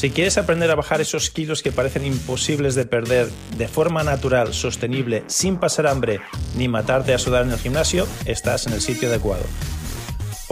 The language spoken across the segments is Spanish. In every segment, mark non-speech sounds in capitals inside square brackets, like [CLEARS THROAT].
Si quieres aprender a bajar esos kilos que parecen imposibles de perder de forma natural, sostenible, sin pasar hambre ni matarte a sudar en el gimnasio, estás en el sitio adecuado.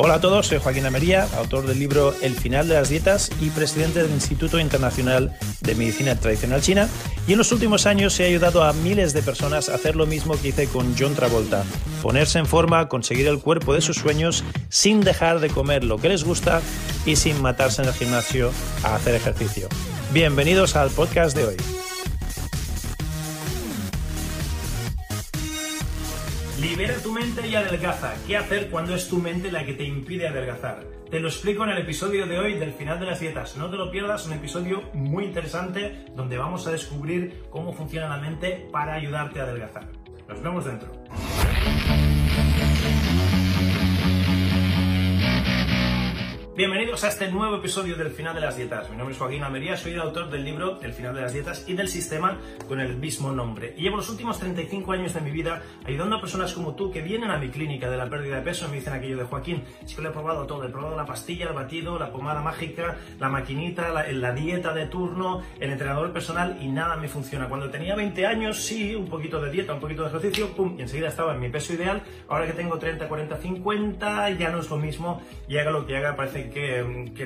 Hola a todos, soy Joaquín Amería, autor del libro El final de las dietas y presidente del Instituto Internacional de Medicina Tradicional China. Y en los últimos años he ayudado a miles de personas a hacer lo mismo que hice con John Travolta, ponerse en forma, conseguir el cuerpo de sus sueños sin dejar de comer lo que les gusta y sin matarse en el gimnasio a hacer ejercicio. Bienvenidos al podcast de hoy. Libera tu mente y adelgaza. ¿Qué hacer cuando es tu mente la que te impide adelgazar? Te lo explico en el episodio de hoy del final de las dietas. No te lo pierdas, un episodio muy interesante donde vamos a descubrir cómo funciona la mente para ayudarte a adelgazar. Nos vemos dentro. Bienvenidos a este nuevo episodio del Final de las Dietas. Mi nombre es Joaquín Amería, soy el autor del libro El Final de las Dietas y del sistema con el mismo nombre. Y llevo los últimos 35 años de mi vida ayudando a personas como tú que vienen a mi clínica de la pérdida de peso y me dicen aquello de Joaquín, es que lo he probado todo, he probado la pastilla, el batido, la pomada mágica, la maquinita, la, la dieta de turno, el entrenador personal y nada me funciona. Cuando tenía 20 años, sí, un poquito de dieta, un poquito de ejercicio, pum, y enseguida estaba en mi peso ideal. Ahora que tengo 30, 40, 50, ya no es lo mismo y haga lo que haga, parece que,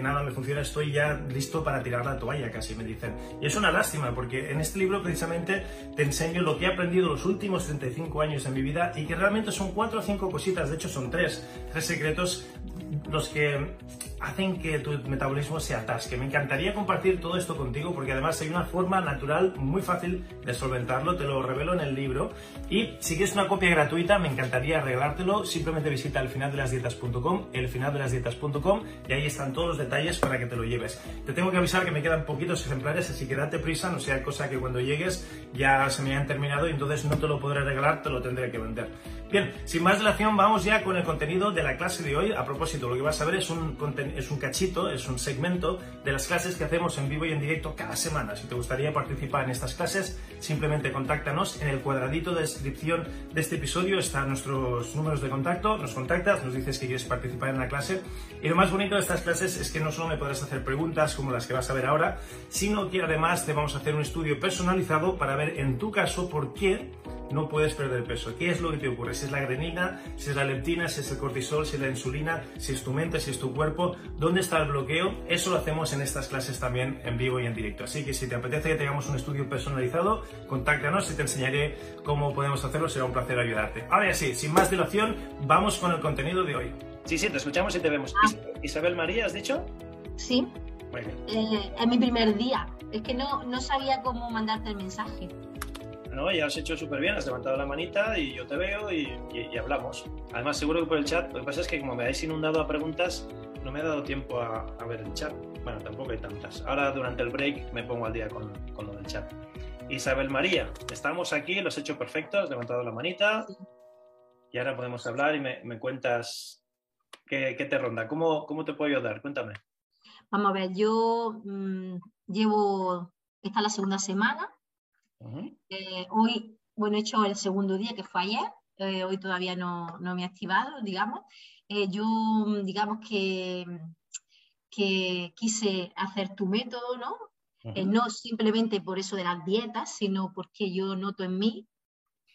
nada me funciona, estoy ya listo para tirar la toalla, casi me dicen. Y es una lástima, porque en este libro precisamente te enseño lo que he aprendido los últimos 35 años de mi vida y que realmente son cuatro o cinco cositas, de hecho son tres, tres secretos los que hacen que tu metabolismo se atasque. Me encantaría compartir todo esto contigo porque además hay una forma natural muy fácil de solventarlo, te lo revelo en el libro. Y si quieres una copia gratuita, me encantaría regalártelo. Simplemente visita elfinaldelasdietas.com, elfinaldelasdietas.com y ahí están todos los detalles para que te lo lleves. Te tengo que avisar que me quedan poquitos ejemplares, así que date prisa, no sea cosa que cuando llegues ya se me hayan terminado y entonces no te lo podré regalar, te lo tendré que vender. Bien, sin más dilación, vamos ya con el contenido de la clase de hoy. A propósito, lo que vas a ver es un, es un cachito, es un segmento de las clases que hacemos en vivo y en directo cada semana. Si te gustaría participar en estas clases, simplemente contáctanos. En el cuadradito de descripción de este episodio están nuestros números de contacto. Nos contactas, nos dices que quieres participar en la clase. Y lo más bonito de estas clases es que no solo me podrás hacer preguntas como las que vas a ver ahora, sino que además te vamos a hacer un estudio personalizado para ver en tu caso por qué no puedes perder peso. ¿Qué es lo que te ocurre? Si es la grenina, si es la leptina, si es el cortisol, si es la insulina, si es tu mente, si es tu cuerpo, ¿dónde está el bloqueo? Eso lo hacemos en estas clases también en vivo y en directo. Así que si te apetece que tengamos un estudio personalizado, contáctanos y te enseñaré cómo podemos hacerlo. Será un placer ayudarte. Ahora ya sí, sin más dilación, vamos con el contenido de hoy. Sí, sí, te escuchamos y te vemos. Ah. Isabel María, ¿has dicho? Sí. Muy bien. Eh, es mi primer día. Es que no, no sabía cómo mandarte el mensaje. ¿no? Ya has hecho súper bien, has levantado la manita y yo te veo y, hablamos. Además, seguro que por el chat, lo que pasa es que como me habéis inundado a preguntas, no me ha dado tiempo a, ver el chat. Bueno, tampoco hay tantas. Ahora durante el break me pongo al día con, con lo del chat. Isabel María, estamos aquí, lo has hecho perfecto, has levantado la manita y ahora podemos hablar y me, cuentas qué, te ronda, ¿Cómo, cómo te puedo ayudar, cuéntame. Vamos a ver, yo mm, llevo, esta es la segunda semana, eh, hoy, bueno, he hecho el segundo día que fue ayer, eh, hoy todavía no, no, me he activado, digamos. Eh, yo, digamos que, que quise hacer tu método, ¿no? no simplemente por eso de las dietas, sino porque yo noto en mí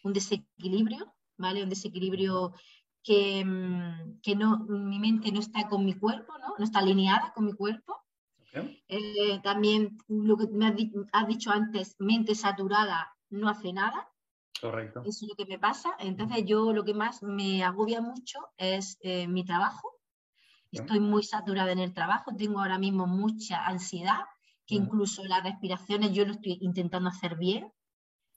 un desequilibrio, ¿vale? Un desequilibrio que, mm, que no, mi mente no está con mi cuerpo, ¿no? No está alineada con mi cuerpo. Eh, también lo que me has, dicho antes, mente saturada no hace nada. Correcto. Eso es lo que me pasa. Entonces yo lo que más me agobia mucho es eh, mi trabajo. Estoy muy saturada en el trabajo, tengo ahora mismo mucha ansiedad, que incluso las respiraciones yo lo estoy intentando hacer bien.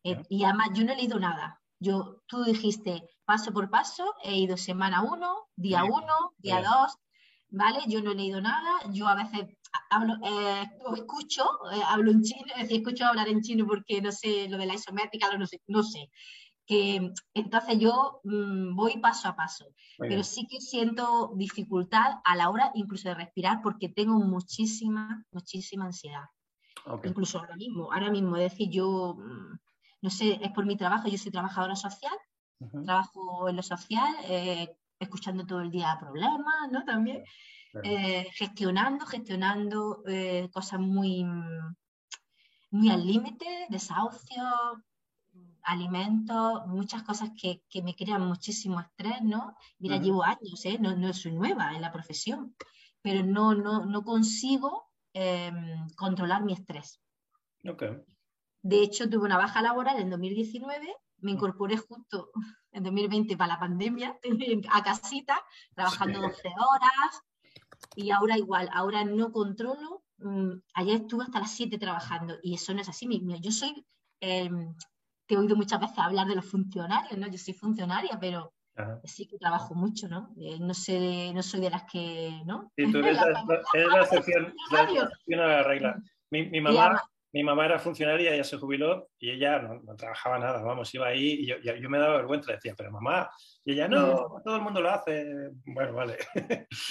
Eh, y además yo no he leído nada. Yo, tú dijiste paso por paso, he ido semana uno, día uno, día dos, ¿vale? Yo no he leído nada, yo a veces hablo, eh, escucho, eh, hablo en chino, es decir, escucho hablar en chino porque no sé lo de la isométrica, no sé, no sé. Que, entonces yo mm, voy paso a paso, pero sí que siento dificultad a la hora incluso de respirar porque tengo muchísima, muchísima ansiedad. Incluso ahora mismo, ahora mismo, es decir, yo, mm, no sé, es por mi trabajo, yo soy trabajadora social, trabajo en lo social, eh, escuchando todo el día problemas, ¿no? También. eh, gestionando, gestionando eh, cosas muy, muy al límite, desahucio, alimentos, muchas cosas que, que, me crean muchísimo estrés, ¿no? Mira, llevo años, ¿eh? No, no, soy nueva en la profesión, pero no, no, no consigo em, controlar mi estrés. Okay. De hecho, tuve una baja laboral en 2019, me incorporé justo [LAUGHS] en 2020 para la pandemia, [LAUGHS] a casita, trabajando 12 horas, y ahora igual, ahora no controlo. Mm, ayer estuve hasta las 7 trabajando y eso no es así. Yo soy, em, te he oído muchas veces hablar de los funcionarios, ¿no? Yo soy funcionaria, pero sí que trabajo mucho, ¿no? Eh, no sé, no soy de las que, ¿no? Sí, tú [LAUGHS] eres la, excepción, a la regla. Mi, mi mamá, mi mamá era funcionaria, ella se jubiló y ella no, trabajaba nada, vamos, iba ahí y yo, yo, me daba vergüenza, decía, pero mamá, y ella, no, todo el mundo lo hace, bueno, vale.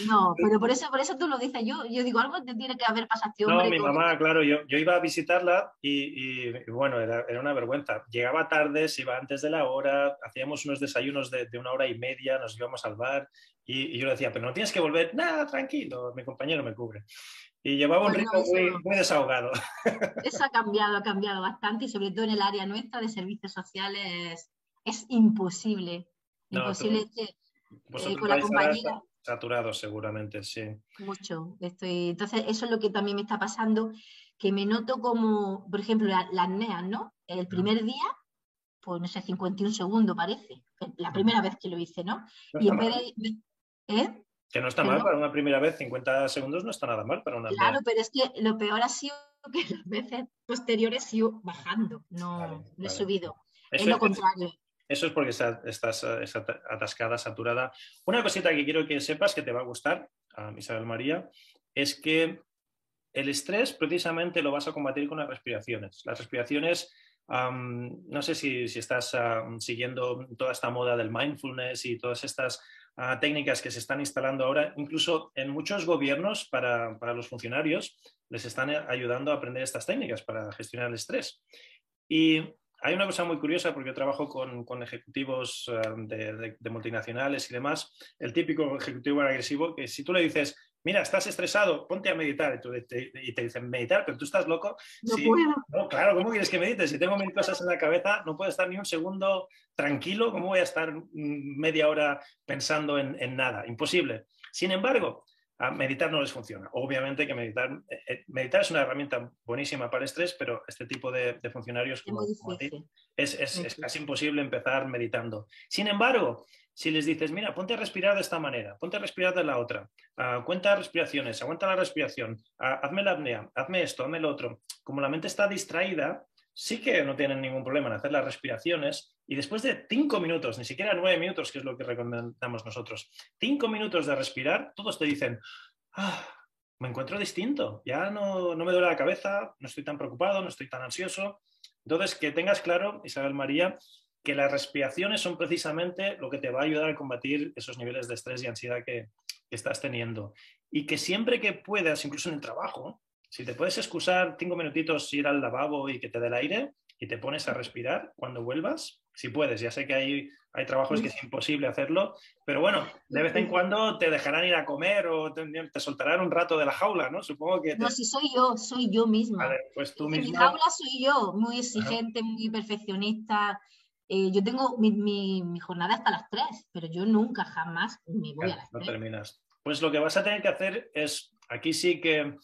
No, [LAUGHS] pero por eso, por eso tú lo dices, yo, yo digo, algo te tiene que haber pasado. Este no, mi mamá, claro, yo, yo iba a visitarla y, y bueno, era, era, una vergüenza. Llegaba tarde, se iba antes de la hora, hacíamos unos desayunos de, de una hora y media, nos íbamos al bar y, y yo le decía, pero no tienes que volver, nada, tranquilo, mi compañero me cubre. Y llevaba un ritmo muy, desahogado. Eso ha cambiado, ha cambiado bastante y sobre todo en el área nuestra de servicios sociales es imposible. imposible que eh, con la compañía. Saturado seguramente, sí. Mucho. Estoy... Entonces, eso es lo que también me está pasando, que me noto como, por ejemplo, las NEAs, ¿no? El primer día, pues no sé, 51 segundos parece. La primera vez que lo hice, ¿no? [LAUGHS] y en vez de... ¿Eh? Que no está mal para una primera vez, 50 segundos no está nada mal para una Claro, pero es que lo peor ha sido [LAUGHS] que las veces posteriores ido bajando, no, he subido. es lo contrario. Eso es porque estás, atascada, saturada. Una cosita que quiero que sepas que te va a gustar, a Isabel María, es que el estrés precisamente lo vas a combatir con las respiraciones. Las respiraciones, no sé si, estás siguiendo toda esta moda del mindfulness y todas estas técnicas que se están instalando ahora, incluso en muchos gobiernos para, los funcionarios, les están ayudando a aprender estas técnicas para gestionar el estrés. Y hay una cosa muy curiosa porque yo trabajo con, ejecutivos eh, de, multinacionales y demás, el típico ejecutivo agresivo, que si tú le dices, mira, estás estresado, ponte a meditar. Y, te, dicen, meditar, pero tú estás loco. No puedo. No, claro, ¿cómo quieres que medites? Si tengo mil cosas en la cabeza, no puedo estar ni un segundo tranquilo. ¿Cómo voy a estar media hora pensando en, nada? Imposible. Sin embargo, a meditar no les funciona. Obviamente que meditar, eh, eh, meditar es una herramienta buenísima para el estrés, pero este tipo de, funcionarios como, es, es, casi imposible empezar meditando. Sin embargo, si les dices, mira, ponte a respirar de esta manera, ponte a respirar de la otra, uh, cuenta respiraciones, aguanta la respiración, uh, hazme la apnea, hazme esto, hazme lo otro. Como la mente está distraída, sí que no tienen ningún problema en hacer las respiraciones y después de cinco minutos, ni siquiera nueve minutos, que es lo que recomendamos nosotros, cinco minutos de respirar, todos te dicen, ah, me encuentro distinto, ya no, no me duele la cabeza, no estoy tan preocupado, no estoy tan ansioso. Entonces, que tengas claro, Isabel María, que las respiraciones son precisamente lo que te va a ayudar a combatir esos niveles de estrés y ansiedad que, estás teniendo. Y que siempre que puedas, incluso en el trabajo, si te puedes excusar cinco minutitos, ir al lavabo y que te dé el aire y te pones a respirar cuando vuelvas, si puedes. Ya sé que hay, hay trabajos que es imposible hacerlo, pero bueno, de vez en cuando te dejarán ir a comer o te, soltarán un rato de la jaula, ¿no? Supongo que... No, si soy yo, soy yo misma. pues tú misma... En mi jaula soy yo, muy exigente, muy perfeccionista, eh, yo tengo mi, mi, jornada hasta las 3, pero yo nunca jamás me voy a las 3. No terminas. Pues lo que vas a tener que hacer es, aquí sí que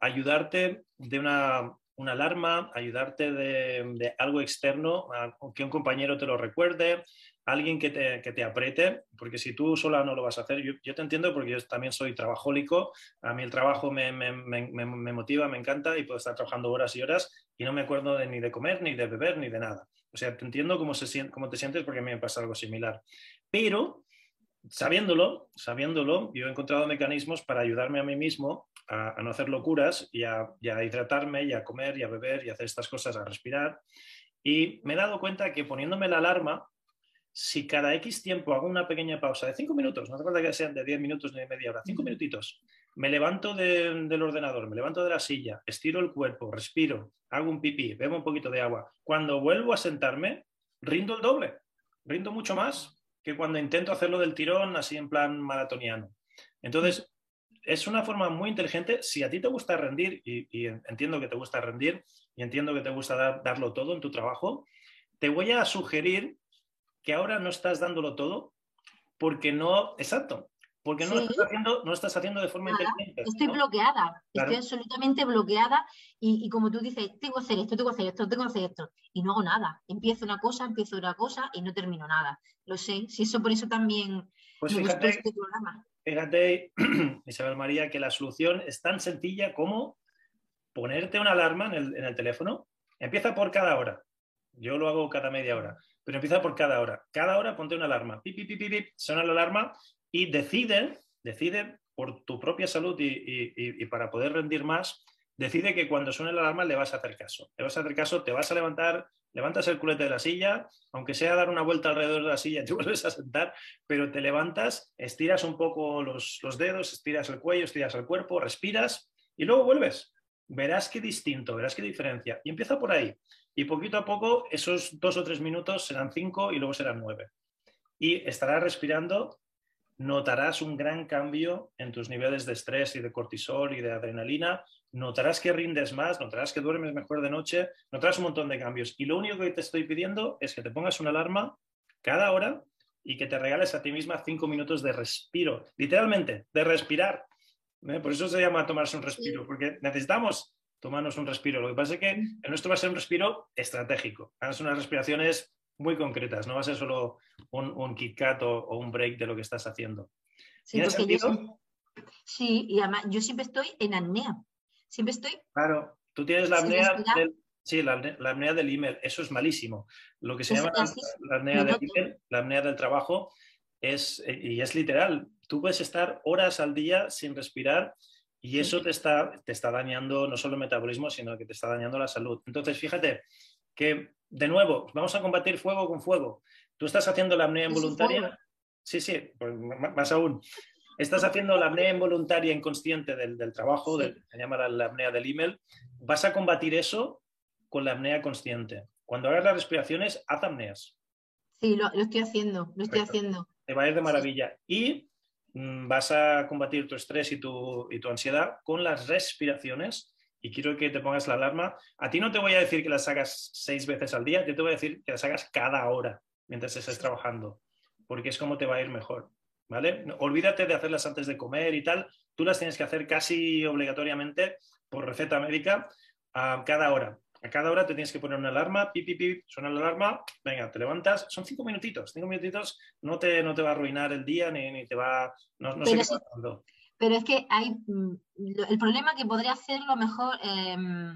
ayudarte de una, una, alarma, ayudarte de, de algo externo, que un compañero te lo recuerde, alguien que te, que te, apriete, porque si tú sola no lo vas a hacer, yo, yo, te entiendo porque yo también soy trabajólico, a mí el trabajo me, me, me, me, motiva, me encanta y puedo estar trabajando horas y horas y no me acuerdo de, ni de comer, ni de beber, ni de nada. O sea, te entiendo cómo, se, cómo te sientes porque a mí me pasa algo similar. Pero sabiéndolo, sabiéndolo, yo he encontrado mecanismos para ayudarme a mí mismo a, no hacer locuras y a, y a hidratarme y a comer y a beber y a hacer estas cosas, a respirar. Y me he dado cuenta que poniéndome la alarma, si cada X tiempo hago una pequeña pausa de cinco minutos, no hace falta que sean de 10 minutos ni de media hora, cinco minutitos, me levanto del ordenador, me levanto de la silla, estiro el cuerpo, respiro, hago un pipí, bebo un poquito de agua. Cuando vuelvo a sentarme, rindo el doble, rindo mucho más que cuando intento hacerlo del tirón así en plan maratoniano. Entonces, es una forma muy inteligente. Si a ti te gusta rendir, y, entiendo que te gusta rendir, y entiendo que te gusta darlo todo en tu trabajo, te voy a sugerir que ahora no estás dándolo todo porque no, exacto, porque no, estás haciendo, no estás haciendo de forma inteligente. Estoy bloqueada, estoy absolutamente bloqueada y, como tú dices, tengo que hacer esto, tengo que hacer esto, tengo que hacer esto y no hago nada. Empiezo una cosa, empiezo otra cosa y no termino nada. Lo sé, si eso por eso también pues me fíjate, este programa. Fíjate, [CLEARS THROAT] Isabel María, que la solución es tan sencilla como ponerte una alarma en el, en el teléfono. Empieza por cada hora. Yo lo hago cada media hora, pero empieza por cada hora. Cada hora ponte una alarma. Pip, pip, pip, suena la alarma y decide, decide por tu propia salud y, para poder rendir más, decide que cuando suene la alarma le vas a hacer caso. Le vas a hacer caso, te vas a levantar, levantas el culete de la silla, aunque sea dar una vuelta alrededor de la silla, [LAUGHS] te vuelves a sentar, pero te levantas, estiras un poco los, los dedos, estiras el cuello, estiras el cuerpo, respiras y luego vuelves. Verás qué distinto, verás qué diferencia. Y empieza por ahí. Y poquito a poco, esos dos o tres minutos serán cinco y luego serán nueve. Y estarás respirando notarás un gran cambio en tus niveles de estrés y de cortisol y de adrenalina, notarás que rindes más, notarás que duermes mejor de noche, notarás un montón de cambios. Y lo único que te estoy pidiendo es que te pongas una alarma cada hora y que te regales a ti misma cinco minutos de respiro, literalmente, de respirar. ¿eh? Por eso se llama tomarse un respiro, porque necesitamos tomarnos un respiro. Lo que pasa es que el nuestro va a ser un respiro estratégico. Son unas respiraciones muy concretas, no va a ser solo un, un KitKat o, un break de lo que estás haciendo. Sí, porque yo sí, y además yo siempre estoy en apnea. Siempre estoy. Claro, tú tienes la apnea del, sí, la, apnea del email, eso es malísimo. Lo que se llama la, apnea del email, la apnea del trabajo, es, y es literal. Tú puedes estar horas al día sin respirar y eso te está, te está dañando no solo el metabolismo, sino que te está dañando la salud. Entonces, fíjate que de nuevo, vamos a combatir fuego con fuego. Tú estás haciendo la apnea involuntaria. Sí, sí, pues más aún. Estás haciendo la apnea involuntaria inconsciente del, trabajo, se llama la, apnea del email. Vas a combatir eso con la apnea consciente. Cuando hagas las respiraciones, haz apneas. Sí, lo, estoy haciendo, lo estoy haciendo. Te va a ir de maravilla. Y mm, vas a combatir tu estrés y tu, y tu ansiedad con las respiraciones y quiero que te pongas la alarma. A ti no te voy a decir que las hagas seis veces al día, yo te voy a decir que las hagas cada hora mientras estés trabajando, porque es como te va a ir mejor. ¿Vale? Olvídate de hacerlas antes de comer y tal. Tú las tienes que hacer casi obligatoriamente por receta médica a cada hora. A cada hora te tienes que poner una alarma, pip, pip, pip, suena la alarma, venga, te levantas, son cinco minutitos, cinco minutitos no te, no te va a arruinar el día ni, te va, no, no sé qué pero es que hay mm, el problema que podría hacerlo mejor em,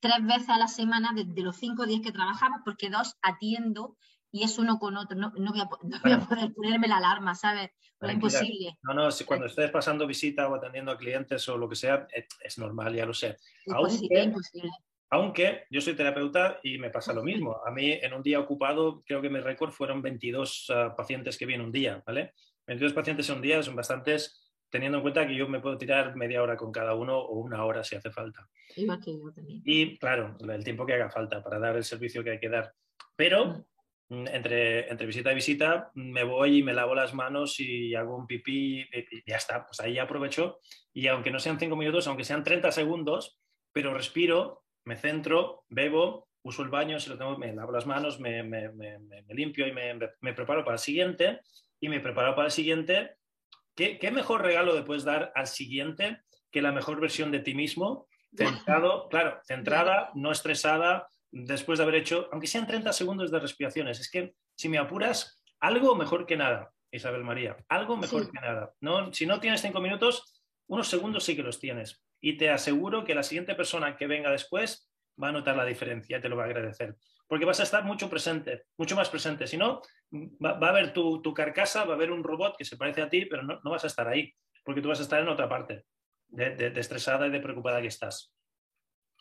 tres veces a la semana de, los cinco días que trabajamos, porque dos atiendo y es uno con otro. No, voy, a, poder ponerme la alarma, ¿sabes? Es imposible. No, no, si cuando estés pasando visita o atendiendo a clientes o lo que sea, es, normal, ya lo sé. Aunque, imposible. Aunque yo soy terapeuta y me pasa lo mismo. A mí en un día ocupado, creo que mi récord fueron 22 ah, pacientes que vi en un día, ¿vale? 22 pacientes en un día son bastantes teniendo en cuenta que yo me puedo tirar media hora con cada uno o una hora si hace falta. Y claro, el tiempo que haga falta para dar el servicio que hay que dar. Pero mm, entre, entre visita y visita me voy y me lavo las manos y hago un pipí y ya está. Pues ahí aprovecho y aunque no sean cinco minutos, aunque sean 30 segundos, pero respiro, me centro, bebo, uso el baño, si lo tengo, me lavo las manos, me, me, me, me limpio y me, preparo para el siguiente. Y me preparo para el siguiente ¿Qué, mejor regalo le puedes dar al siguiente que la mejor versión de ti mismo? Centrado, [LAUGHS] claro, centrada, no estresada, después de haber hecho, aunque sean 30 segundos de respiraciones. Es que si me apuras, algo mejor que nada, Isabel María, algo mejor que nada. No, si no tienes cinco minutos, unos segundos sí que los tienes. Y te aseguro que la siguiente persona que venga después va a notar la diferencia, te lo va a agradecer porque vas a estar mucho presente, mucho más presente. Si no, va, a haber tu, carcasa, va a haber un robot que se parece a ti, pero no, vas a estar ahí, porque tú vas a estar en otra parte, de, estresada y de preocupada que estás.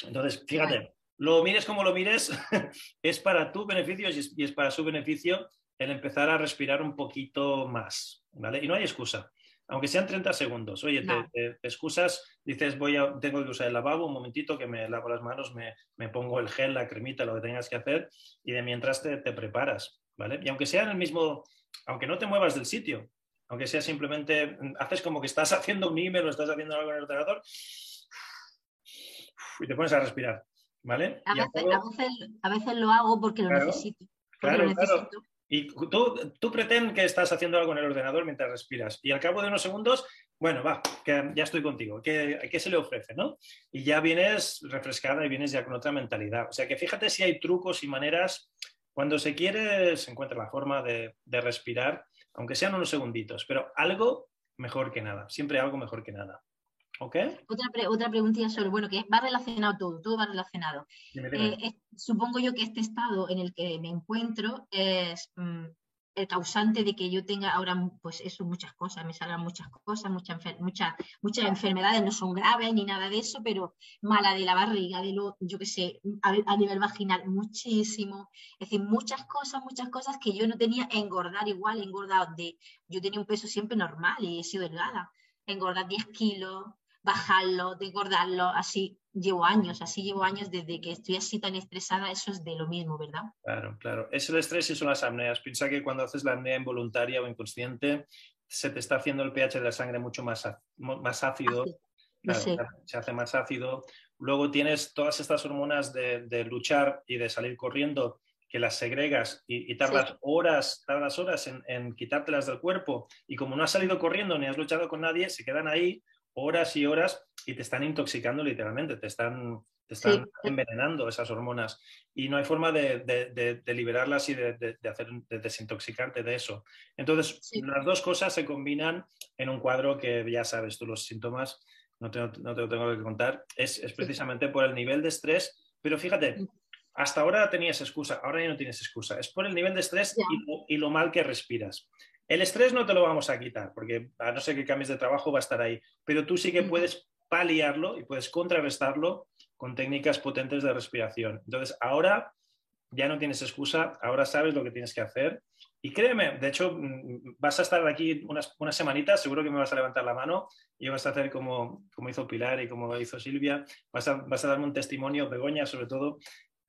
Entonces, fíjate, lo mires como lo mires, [LAUGHS] es para tu beneficio y es, para su beneficio el empezar a respirar un poquito más, ¿vale? Y no hay excusa aunque sean 30 segundos. Oye, te, excusas, dices, voy a, tengo que usar el lavabo, un momentito que me lavo las manos, me, pongo el gel, la cremita, lo que tengas que hacer, y de mientras te, preparas, ¿vale? Y aunque sea en el mismo, aunque no te muevas del sitio, aunque sea simplemente, haces como que estás [LAUGHS] haciendo un email o estás haciendo algo en el ordenador y te pones a respirar, ¿vale? A, veces, lo hago porque lo necesito. claro, claro. Y tú, tú pretend que estás haciendo algo en el ordenador mientras respiras. Y al cabo de unos segundos, bueno, va, que ya estoy contigo. ¿Qué, ¿Qué, se le ofrece? ¿no? Y ya vienes refrescada y vienes ya con otra mentalidad. O sea que fíjate si hay trucos y maneras. Cuando se quiere, se encuentra la forma de, de respirar, aunque sean unos segunditos, pero algo mejor que nada. Siempre algo mejor que nada. Otra, otra preguntilla sobre, bueno, que va relacionado todo, todo va relacionado. Eh, supongo yo que este estado en el que me encuentro es mm, el causante de que yo tenga ahora, pues eso, muchas cosas, me salgan muchas cosas, muchas, muchas, muchas enfermedades, no son graves ni nada de eso, pero mala de la barriga, de lo, yo qué sé, a, nivel vaginal, muchísimo. Es decir, muchas cosas, muchas cosas que yo no tenía, engordar igual, engordado de, yo tenía un peso siempre normal y he sido delgada, engordar 10 kilos, bajarlo, engordarlo, así llevo años, así llevo años desde que estoy así tan estresada, eso es de lo mismo, ¿verdad? Claro, claro. Es el estrés y son las apneas. Piensa que cuando haces la apnea involuntaria o inconsciente, se te está haciendo el pH de la sangre mucho más, más ácido. Se hace más ácido. Luego tienes todas estas hormonas de, luchar y de salir corriendo que las segregas y, tardas horas, tardas horas en, en, quitártelas del cuerpo y como no has salido corriendo ni has luchado con nadie, se quedan ahí horas y horas y te están intoxicando literalmente, te están, están envenenando esas hormonas. Y no hay forma de, liberarlas y de, hacer, desintoxicarte de eso. Entonces, las dos cosas se combinan en un cuadro que ya sabes tú los síntomas, no te, no te lo tengo que contar, es, precisamente por el nivel de estrés, pero fíjate, hasta ahora tenías excusa, ahora ya no tienes excusa, es por el nivel de estrés y lo mal que respiras. El estrés no te lo vamos a quitar, porque a no ser que cambies de trabajo va a estar ahí, pero tú sí que puedes paliarlo y puedes contrarrestarlo con técnicas potentes de respiración. Entonces, ahora ya no tienes excusa, ahora sabes lo que tienes que hacer. Y créeme, de hecho, mm, vas a estar aquí unas, unas semanitas, seguro que me vas a levantar la mano y vas a hacer como, como hizo Pilar y como hizo Silvia, vas a, vas a darme un testimonio, Begoña sobre todo,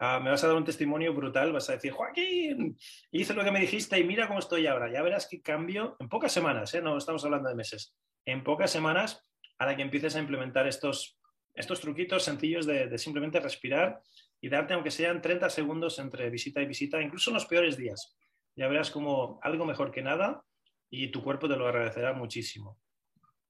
Ah, me vas a dar un testimonio brutal, vas a decir, Joaquín, hice lo que me dijiste y mira cómo estoy ahora. Ya verás qué cambio en pocas semanas, ¿eh? no estamos hablando de meses, en pocas semanas a la que empieces a implementar estos, estos truquitos sencillos de, simplemente respirar y darte, aunque sean 30 segundos entre visita y visita, incluso en los peores días. Ya verás como algo mejor que nada y tu cuerpo te lo agradecerá muchísimo.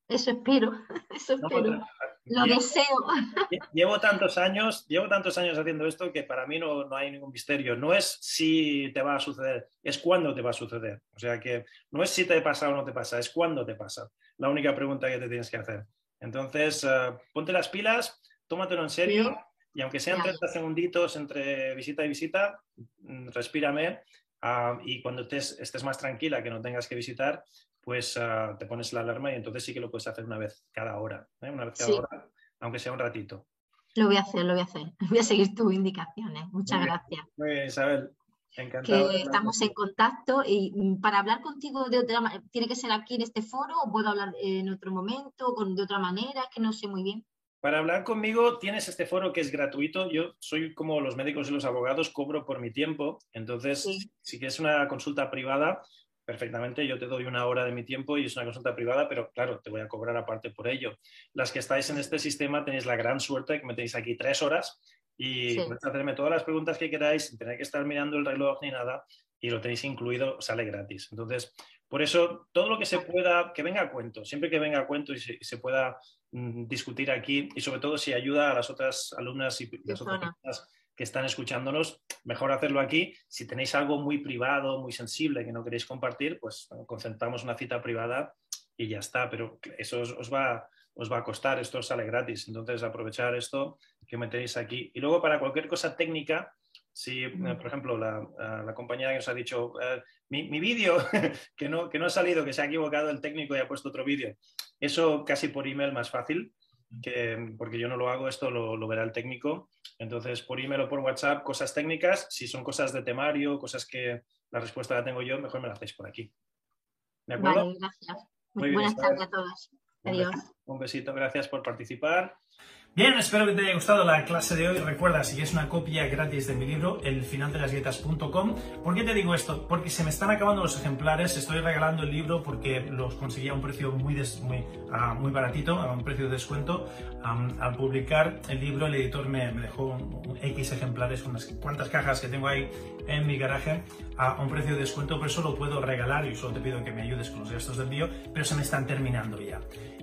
Eso espero, [LAUGHS] eso espero. Lo deseo. [LAUGHS] Llevo tantos años, llevo tantos años haciendo esto que para mí no, hay ningún misterio. No es si te va a suceder, es cuándo te va a suceder. O sea que no es si te pasa o no te pasa, es cuándo te pasa. La única pregunta que te tienes que hacer. Entonces, eh, ponte las pilas, tómatelo en serio y aunque sean 30 segunditos entre visita y visita, mm, respírame ah, y cuando estés, estés más tranquila, que no tengas que visitar, pues ah, te pones la alarma y entonces sí que lo puedes hacer una vez cada hora, ¿eh? una vez cada hora, aunque sea un ratito. Lo voy a hacer, lo voy a hacer. [LAUGHS] Voy a seguir tus indicaciones. Muchas gracias. Muy bien, Isabel. Encantado. Que estamos en contacto y mm, para hablar contigo de otra manera, ¿tiene que ser aquí en este foro o puedo hablar en otro momento, con, de otra manera? Que no sé muy bien. Para hablar conmigo tienes este foro que es gratuito. Yo soy como los médicos y los abogados, cobro por mi tiempo. Entonces, sí. si quieres una consulta privada, perfectamente, yo te doy una hora de mi tiempo y es una consulta privada, pero claro, te voy a cobrar aparte por ello. Las que estáis en este sistema tenéis la gran suerte de que me tenéis aquí tres horas y podéis hacerme todas las preguntas que queráis sin tener que estar mirando el reloj ni nada y lo tenéis incluido, sale gratis. Entonces, por eso, todo lo que se pueda, que venga a cuento, siempre que venga a cuento y se, pueda mm, discutir aquí y sobre todo si ayuda a las otras alumnas y las otras personas que están escuchándonos, mejor hacerlo aquí. Si tenéis algo muy privado, muy sensible que no queréis compartir, pues concentramos una cita privada y ya está. Pero eso os, va, os va a costar, esto sale gratis. Entonces, aprovechar esto que me tenéis aquí. Y luego, para cualquier cosa técnica, si, eh, por ejemplo, la, la, compañera que os ha dicho, eh, mi, mi vídeo [LAUGHS] que, no, que no ha salido, que se ha equivocado el técnico y ha puesto otro vídeo, eso casi por email más fácil que, porque yo no lo hago, esto lo, verá el técnico. Entonces, por email o por WhatsApp, cosas técnicas, si son cosas de temario, cosas que la respuesta la tengo yo, mejor me la hacéis por aquí. ¿De acuerdo? Vale, gracias. Muy buenas tardes a todos. Adiós. Un besito, gracias por participar. Bien, espero que te haya gustado la clase de hoy. Recuerda, si quieres una copia gratis de mi libro, elfinaldelasdietas.com. ¿Por qué te digo esto? Porque se me están acabando los ejemplares. Estoy regalando el libro porque los conseguí a un precio muy, muy, uh, muy baratito, a un precio de descuento. Um, al publicar el libro, el editor me, me dejó un, un X ejemplares, unas cuantas cajas que tengo ahí en mi garaje a un precio de descuento, por eso lo puedo regalar y solo te pido que me ayudes con los gastos de envío, pero se me están terminando ya.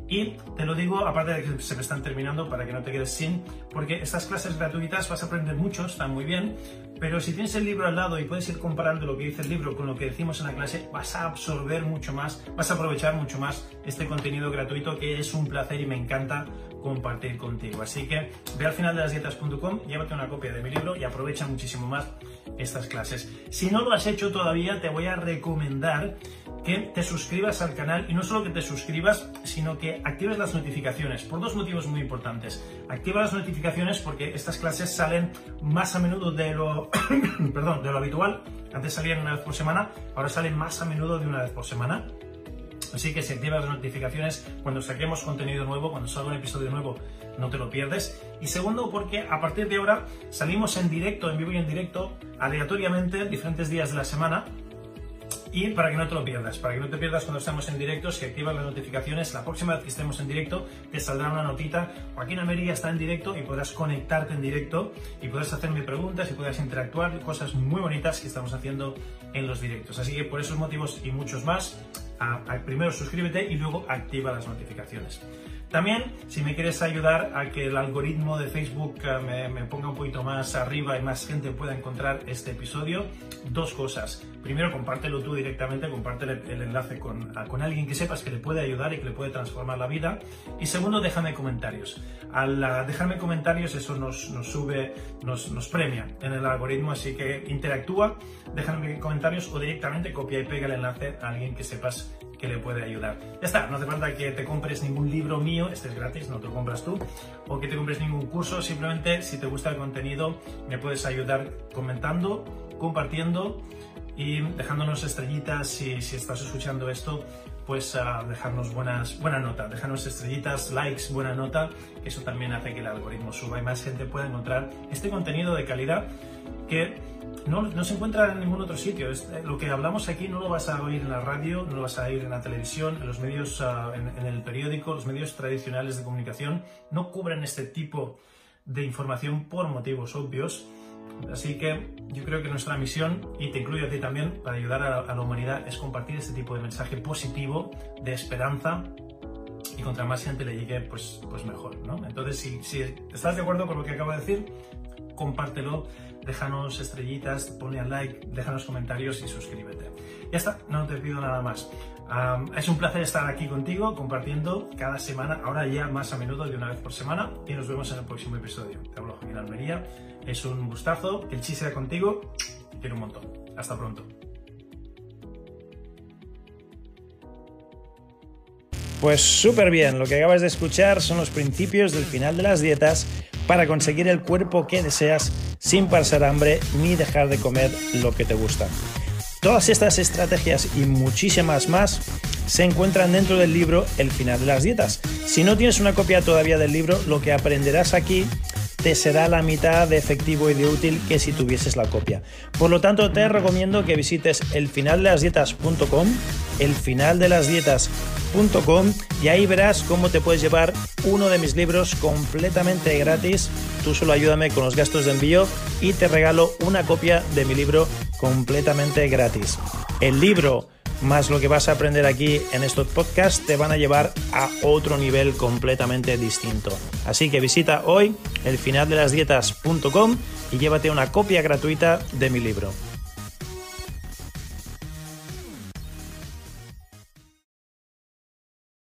Y te lo digo, aparte de que se me están terminando, para que no te quedes sin, porque estas clases gratuitas vas a aprender mucho, están muy bien, pero si tienes el libro al lado y puedes ir comparando lo que dice el libro con lo que decimos en la clase, vas a absorber mucho más, vas a aprovechar mucho más este contenido gratuito que es un placer y me encanta compartir contigo. Así que ve al final de las dietas.com, llévate una copia de mi libro y aprovecha muchísimo más estas clases. Si no lo has hecho todavía, te voy a recomendar que te suscribas al canal y no solo que te suscribas, sino que actives las notificaciones por dos motivos muy importantes. Activa las notificaciones porque estas clases salen más a menudo de lo, [COUGHS] perdón, de lo habitual. Antes salían una vez por semana, ahora salen más a menudo de una vez por semana. Así que si activas las notificaciones cuando saquemos contenido nuevo, cuando salga un episodio nuevo, no te lo pierdes. Y segundo, porque a partir de ahora salimos en directo, en vivo y en directo, aleatoriamente, diferentes días de la semana. Y para que no te lo pierdas, para que no te pierdas cuando estamos en directo, si activas las notificaciones, la próxima vez que estemos en directo te saldrá una notita. Joaquín América está en directo y podrás conectarte en directo y podrás hacerme preguntas y podrás interactuar, cosas muy bonitas que estamos haciendo en los directos. Así que por esos motivos y muchos más, primero suscríbete y luego activa las notificaciones. También, si me quieres ayudar a que el algoritmo de Facebook uh, me, ponga un poquito más arriba y más gente pueda encontrar este episodio, dos cosas. Primero, compártelo tú directamente, comparte el, el enlace con, con, alguien que sepas que le puede ayudar y que le puede transformar la vida. Y segundo, déjame comentarios. Al dejarme comentarios, eso nos, nos sube, nos, nos, premia en el algoritmo, así que interactúa, déjame comentarios o directamente copia y pega el enlace a alguien que sepas que le puede ayudar. Ya está, no hace falta que te compres ningún libro mío, este es gratis, no te lo compras tú, o que te compres ningún curso, simplemente si te gusta el contenido me puedes ayudar comentando, compartiendo y dejándonos estrellitas si, si estás escuchando esto, pues uh, dejarnos buenas, buena nota, dejarnos estrellitas, likes, buena nota, eso también hace que el algoritmo suba y más gente pueda encontrar este contenido de calidad que no, no, se encuentra en ningún otro sitio. Eh, lo que hablamos aquí no lo vas a oír en la radio, no lo vas a oír en la televisión, en los medios, uh, en, el periódico, los medios tradicionales de comunicación no cubren este tipo de información por motivos obvios. Así que yo creo que nuestra misión, y te incluyo a ti también, para ayudar a la humanidad, es compartir este tipo de mensaje positivo, de esperanza, y contra más gente le llegue, pues, pues mejor, ¿no? Entonces, si, si estás de acuerdo con lo que acabo de decir, compártelo, déjanos estrellitas, ponle al like, déjanos comentarios y suscríbete. Ya está, no te pido nada más. Um, es un placer estar aquí contigo compartiendo cada semana, ahora ya más a menudo de una vez por semana y nos vemos en el próximo episodio. Te hablo Joaquín Almería, es un gustazo, que el chiste sea contigo, te quiero un montón. Hasta pronto. Pues súper bien, lo que acabas de escuchar son los principios del final de las dietas para conseguir el cuerpo que deseas sin pasar hambre ni dejar de comer lo que te gusta. Todas estas estrategias y muchísimas más se encuentran dentro del libro El final de las dietas. Si no tienes una copia todavía del libro, lo que aprenderás aquí te será la mitad de efectivo y de útil que si tuvieses la copia. Por lo tanto, te recomiendo que visites elfinaldelasdietas.com, elfinaldelasdietas.com y ahí verás cómo te puedes llevar uno de mis libros completamente gratis. Tú solo ayúdame con los gastos de envío y te regalo una copia de mi libro completamente gratis. El libro más lo que vas a aprender aquí en estos podcasts te van a llevar a otro nivel completamente distinto. Así que visita hoy elfinaldelasdietas.com y llévate una copia gratuita de mi libro.